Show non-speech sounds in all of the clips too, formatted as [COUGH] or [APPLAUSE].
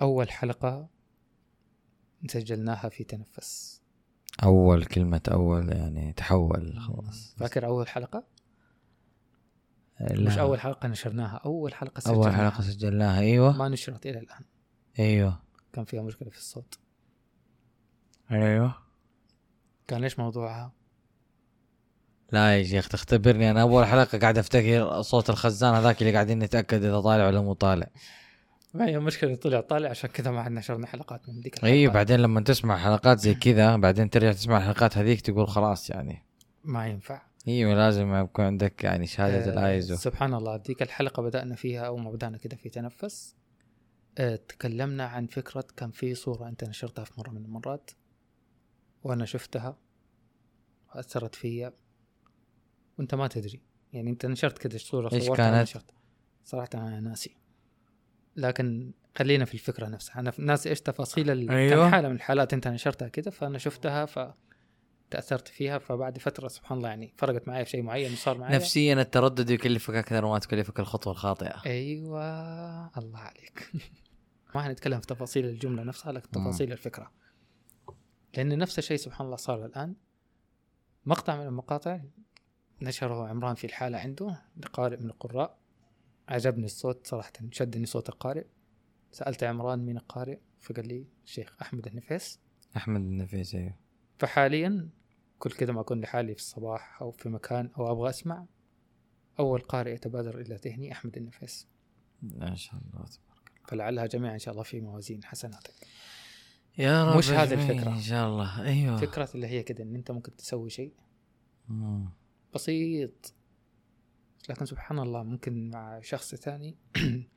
أول حلقة سجلناها في تنفس. أول كلمة أول يعني تحول خلاص. فاكر أول حلقة؟ لا. مش أول حلقة نشرناها أول حلقة أول سجلناها. حلقة سجلناها أيوه. ما نشرت إلى الآن. أيوه. كان فيها مشكلة في الصوت. أيوه. كان إيش موضوعها لا يا شيخ تختبرني أنا أول حلقة قاعد أفتكر صوت الخزان هذاك اللي قاعدين نتأكد إذا طالع ولا مو طالع. ما هي مشكله طلع طالع عشان كذا ما عاد نشرنا حلقات من ذيك اي. بعدين لما تسمع حلقات زي كذا بعدين ترجع تسمع الحلقات هذيك تقول خلاص يعني. ما ينفع. أيوه لازم يكون عندك يعني شهادة آه، الآيزو. سبحان الله ذيك الحلقة بدأنا فيها اول ما بدأنا كده في تنفس. آه، تكلمنا عن فكرة كان في صورة أنت نشرتها في مرة من المرات وأنا شفتها وأثرت فيا. وأنت ما تدري يعني أنت نشرت إيش صورتها وأنا كانت؟ صراحة أنا ناسي. لكن خلينا في الفكرة نفسها. أنا ناسي إيش تفاصيل ال... أيوة. كان حالة من الحالات أنت نشرتها كده فأنا شفتها فتأثرت فيها فبعد فترة سبحان الله يعني فرقت معي في شيء معين وصار معي نفسيا التردد يكلفك أكثر ما تكلفك الخطوة الخاطئة. أيوه. الله عليك. [LAUGHS] ما حنتكلم في تفاصيل الجملة نفسها لكن. تفاصيل الفكرة. لأن نفس الشيء سبحان الله صار الآن. مقطع من المقاطع نشره عمران في الحالة عنده لقارئ من القراء. عجبني الصوت صراحة شدني صوت القارئ. سألت عمران مين القارئ فقال لي الشيخ أحمد النفيس. أحمد النفيس أيوه. فحاليا كل كذا ما أكون لحالي في الصباح أو في مكان أو أبغى أسمع أول قارئ يتبادر إلى ذهني أحمد النفيس. ما شاء الله فلعلها جميعا إن شاء الله في موازين حسناتك. يا رب مش هذه الفكرة. إن شاء الله. أيوه. فكرة اللي هي كده إن أنت ممكن تسوي شيء مم. بسيط. لكن سبحان الله ممكن مع شخص ثاني [CLEARS THROAT]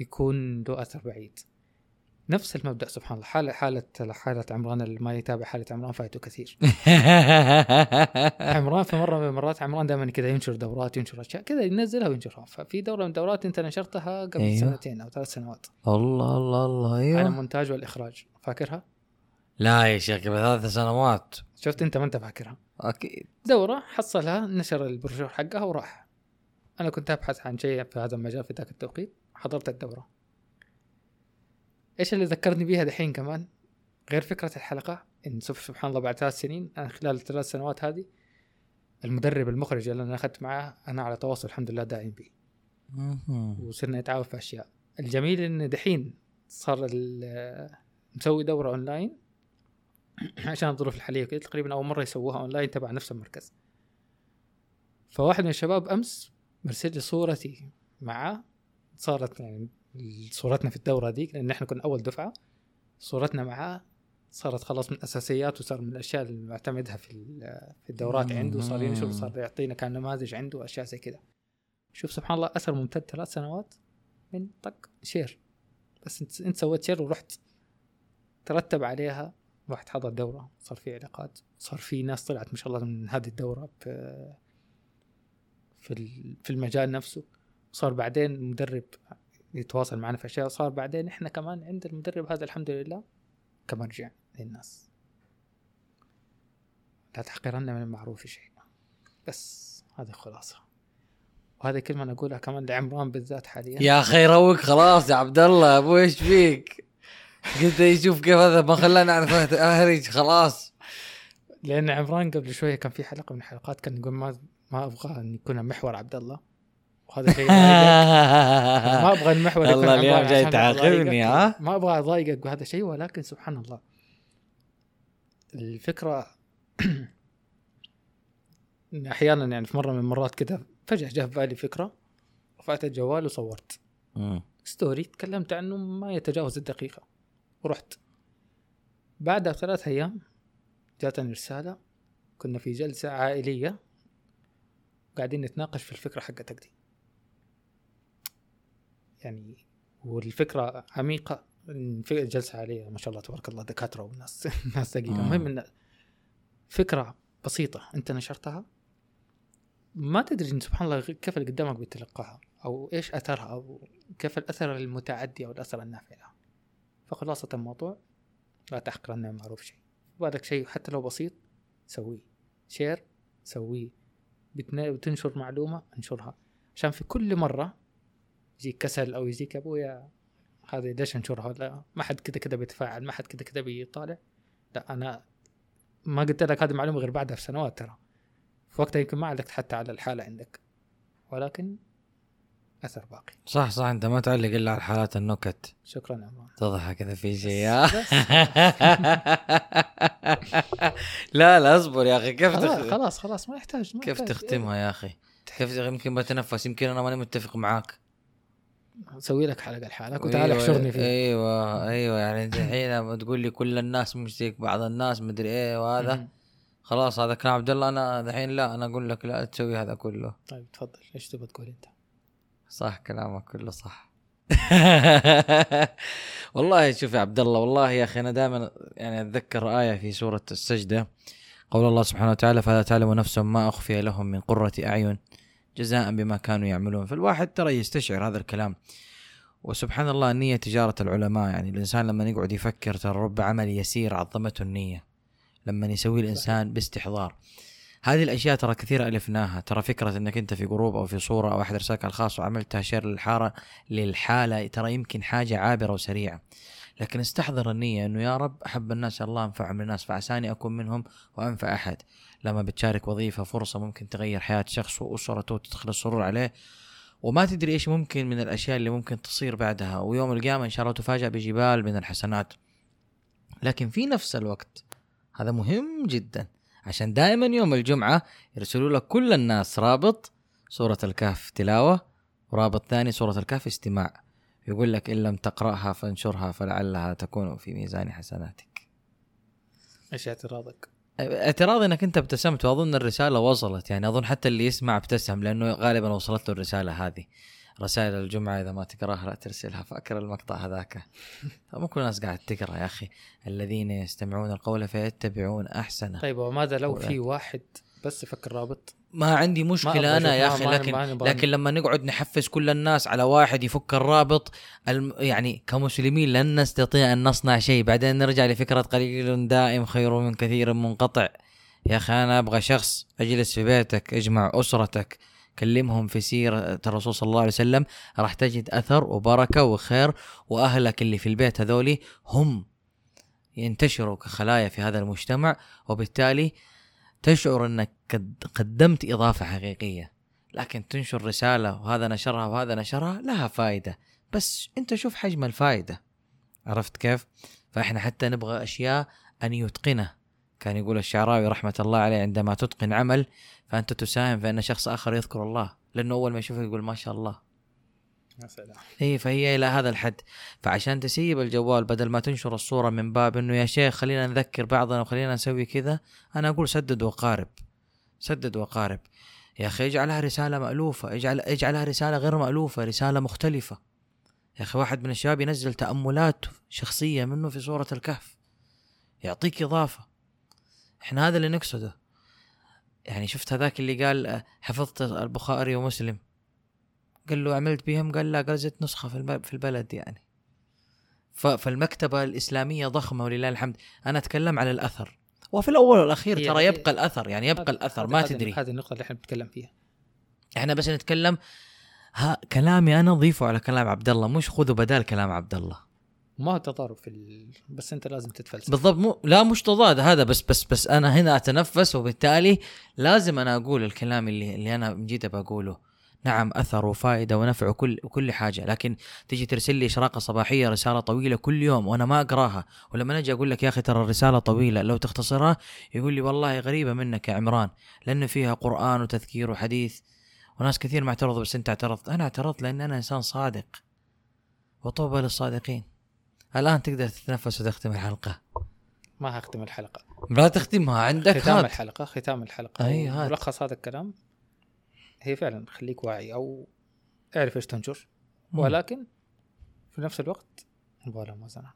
يكون له أثر بعيد. نفس المبدأ سبحان الله. حالة حالة حالة عمران اللي ما يتابع حالة عمران فايته كثير. [LAUGHS] عمران في مرة من المرات عمران دائما كذا ينشر دورات ينشر أشياء كذا ينزلها وينشرها. ففي دورة من الدورات أنت نشرتها قبل أيوه. سنتين أو ثلاث سنوات. الله الله الله. أيوه. المونتاج والإخراج. فاكرها؟ لا يا شيخ قبل ثلاث سنوات. شفت أنت ما أنت فاكرها. أكيد. دورة حصلها نشر البروشور حقها وراح. أنا كنت أبحث عن شيء في هذا المجال في ذاك التوقيت حضرت الدورة. إيش اللي ذكرني بيها دحين كمان؟ غير فكرة الحلقة إن سب- سبحان الله بعد ثلاث سنين أنا خلال الثلاث سنوات هذه المدرب المخرج اللي أنا أخذت معاه أنا على تواصل الحمد لله دائم به. وصرنا نتعاون في أشياء. الجميل إن دحين صار مسوي دورة أونلاين [CLEARS THROAT] عشان الظروف الحالية كده تقريبا أول مرة يسووها أونلاين تبع نفس المركز. فواحد من الشباب أمس مرسل لي صورتي معاه صارت يعني صورتنا في الدورة ديك لأن إحنا كنا أول دفعة. صورتنا معاه صارت خلاص من الأساسيات وصار من الأشياء اللي معتمدها في في الدورات عنده. صار ينشر صار يعطينا كان نماذج عنده أشياء زي كذا شوف سبحان الله أثر ممتد ثلاث سنوات من طق share. بس انت انت سويت share وراح ترتب عليها. واحد حضر دورة. صار في علاقات صار في ناس طلعت ما شاء الله من هذه الدورة في في ال- في المجال نفسه. صار بعدين مدرب يتواصل معنا في أشياء صار بعدين إحنا كمان عند المدرب هذا الحمد لله كمرجع للناس. لا تحقرن من المعروف شيء. بس هذه الخلاصة وهذه كلمة أنا أقولها كمان لعمران بالذات حاليا. يا أخي روق خلاص يا عبد الله أبو إيش فيك؟ قلت يشوف كيف هذا ما خلاني اعرف اهرج خلاص. لأن عمران قبل شوية كان في حلقة من الحلقات كان يقول ما ما أبغى أن يكون محور عبد الله وهذا شيء. ما أبغى المحور يكون [LAUGHS] الله اليوم جاي تعاقبني،. ها؟ ما أبغى أضايقك بهذا الشيء ولكن سبحان الله الفكرة [CLEARS THROAT] أحيانا يعني في مرة من المرات كذا فجأة جاء في بالي فكرة رفعت الجوال وصورت. ستوري تكلمت عنه ما يتجاوز الدقيقة ورحت بعدها بثلاث أيام جاتني رسالة كنا في جلسة عائلية قاعدين نتناقش في الفكرة حقتك دي. يعني والفكرة عميقة. إن في جلسة عائلية ما شاء الله تبارك الله دكاترة وناس [LAUGHS] ناس دقيقة. مم. المهم إن فكرة بسيطة أنت نشرتها. ما تدري سبحان الله كيف اللي قدامك بيتلقاها أو إيش أثرها أو كيف الأثر المتعدي أو الأثر النافع لها. فخلاصة الموضوع لا تحقرن معروف شيء. بالك شيء حتى لو بسيط سويه. شير سويه. بتنشر معلومة انشرها. عشان في كل مرة يجيك كسل أو يجيك أبويا هذه ليش انشرها؟ ولا ما حد كذا كذا بيتفاعل ما حد كذا كذا بيطالع. لا أنا ما قلت لك هذه المعلومه غير بعدها بسنوات ترى. في وقتها يمكن ما علقت حتى على الحالة عندك. ولكن أثر باقي. صح صح أنت ما تعلق إلا على حالات النكت. شكرا عمران تضحك كذا في شيء. [LAUGHS] لا لا أصبر يا أخي كيف خلاص تخ... خلاص خلاص ما يحتاج ما كيف يحتاج. تختمها يا أخي؟ كيف يمكن بتنفس يمكن أنا ماني متفق معاك. أسوي لك حلقة لحالك وتعال أيوة، احشرني فيه أيوه أيوه يعني الحين لما تقول لي كل الناس مش زيك بعض الناس مدري إيه وهذا. خلاص هذا كلام عبد الله أنا الحين لا أنا أقول لك لا تسوي هذا كله. طيب تفضل إيش تبغى تقول أنت؟ صح كلامك كله صح. [LAUGHS] والله شوف يا عبد الله والله يا أخي أنا دائما يعني أتذكر آية في سورة السجدة قول الله سبحانه وتعالى فلا تعلم نفس ما أخفي لهم من قرة أعين جزاء بما كانوا يعملون. فالواحد ترى يستشعر هذا الكلام. وسبحان الله النية تجارة العلماء يعني الإنسان لما يقعد يفكر ترى رب عمل يسير عظمته النية لما يسوي الإنسان باستحضار. هذه الأشياء ترى كثير ألفناها. ترى فكرة أنك أنت في group أو في صورة أو أحد رسالك الخاص وعملتها share للحارة للحالة ترى يمكن حاجة عابرة وسريعة. لكن استحضر النية أنه يا رب أحب الناس الله أنفعهم للناس فعساني أكون منهم وأنفع أحد. لما بتشارك وظيفة فرصة ممكن تغير حياة شخص وأسرته وتدخل السرور عليه. وما تدري إيش ممكن من الأشياء اللي ممكن تصير بعدها. ويوم القيامة إن شاء الله تفاجأ بجبال من الحسنات. لكن في نفس الوقت هذا مهم جدا. عشان دائما يوم الجمعة يرسلوا لك كل الناس رابط سورة الكهف تلاوة ورابط ثاني سورة الكهف استماع. يقول لك إن لم تقرأها فانشرها فلعلها تكون في ميزان حسناتك. إيش اعتراضك؟ اعتراضي إنك أنت ابتسمت وأظن الرسالة وصلت. يعني أظن حتى اللي يسمع ابتسم لأنه غالبا وصلت له الرسالة هذه. رسائل الجمعة إذا ما تقراها لا ترسلها فاكر المقطع هذاك. [LAUGHS] مو كل الناس قاعد تقرأ يا أخي. الذين يستمعون القول فيتبعون أحسنه. طيب وماذا لو ولا- في واحد بس يفكر رابط؟ ما عندي ما مشكلة أبغى أنا يا أخي ما- ما- لكن ما لكن لما نقعد نحفز كل الناس على واحد يفك الرابط الم يعني كمسلمين لن نستطيع أن نصنع شيء. بعدين نرجع لفكرة قليل دائم خير من كثير منقطع. يا أخي أنا أبغى شخص أجلس في بيتك أجمع أسرتك. كلمهم في سيرة الرسول صلى الله عليه وسلم راح تجد أثر وبركة وخير وأهلك اللي في البيت هذولي هم ينتشروا كخلايا في هذا المجتمع وبالتالي تشعر قد قدمت إضافة حقيقية. لكن تنشر رسالة وهذا نشرها وهذا نشرها لها فائده بس أنت شوف حجم الفائده عرفت كيف؟ فإحنا حتى نبغى أشياء أن يتقنه كان يقول الشعراوي رحمة الله عليه عندما تتقن عمل فأنت تساهم في أن شخص آخر يذكر الله لأنه أول ما يشوفه يقول ما شاء الله. يا سلام. إي فهي إلى هذا الحد. فعشان تسيب الجوال بدل ما تنشر الصورة من باب إنه يا شيخ خلينا نذكر بعضنا وخلينا نسوي كذا أنا أقول سدد وقارب. سدد وقارب. يا أخي اجعلها رسالة مألوفة اجعل اجعلها رسالة غير مألوفة رسالة مختلفة. يا أخي واحد من الشباب ينزل تأملات شخصية منه في سوره الكهف. يعطيك إضافة. إحنا هذا اللي نقصده. يعني شفت هذاك اللي قال آه، حفظت البخاري ومسلم. قال له عملت بهم؟ قال لا قال زدت نسخة في الب- في البلد يعني. فالمكتبة الإسلامية ضخمة ولله الحمد. أنا أتكلم على الأثر. وفي الأول والأخير ترى هي- يبقى الأثر يعني يبقى هذا- الأثر هذا- ما تدري. هذه النقطة اللي إحنا بنتكلم فيها. إحنا بس نتكلم ها كلامي أنا ضيفه على كلام عبد الله مش خذوا بدال كلام عبد الله. ما هو تضارب في ال... بس انت لازم تتفلسف. بالضبط مو لا مش تضاد هذا بس بس بس أنا هنا أتنفس وبالتالي لازم أنا أقول الكلام اللي اللي أنا جد بقوله نعم أثر وفائدة ونفع وكل وكل حاجة لكن تيجي ترسل لي إشراقة صباحية رسالة طويلة كل يوم وأنا ما أقراها ولما أجي أقول لك يا أخي ترى الرسالة طويلة لو تختصرها يقول لي والله غريبة منك يا عمران لأن فيها قرآن وتذكير وحديث وناس كثير ما اعترضوا بس أنت اعترضت. أنا اعترضت لأن أنا إنسان صادق. وطوبى للصادقين. الآن تقدر تتنفس وتختم الحلقة. ما هختم الحلقة. لا تختمها عندك ختام هات. الحلقة ختام الحلقة. أي هات. ملخص هذا الكلام. هي فعلا خليك واعي أو اعرف إيش تنشر. ولكن في نفس الوقت يبغى لها موازنة.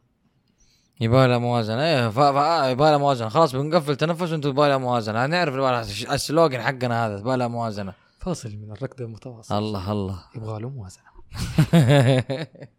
يبغى لها موازنة. إيه ف... ف... آه، يبغى لها موازنة. خلاص بنقفل تنفس وأنتم يبغى لها موازنة. لها السلوجن حقنا هذا يبغى لها موازنة. فاصل من الركض المتواصل. الله الله. يبغى له موازنة. [LAUGHS]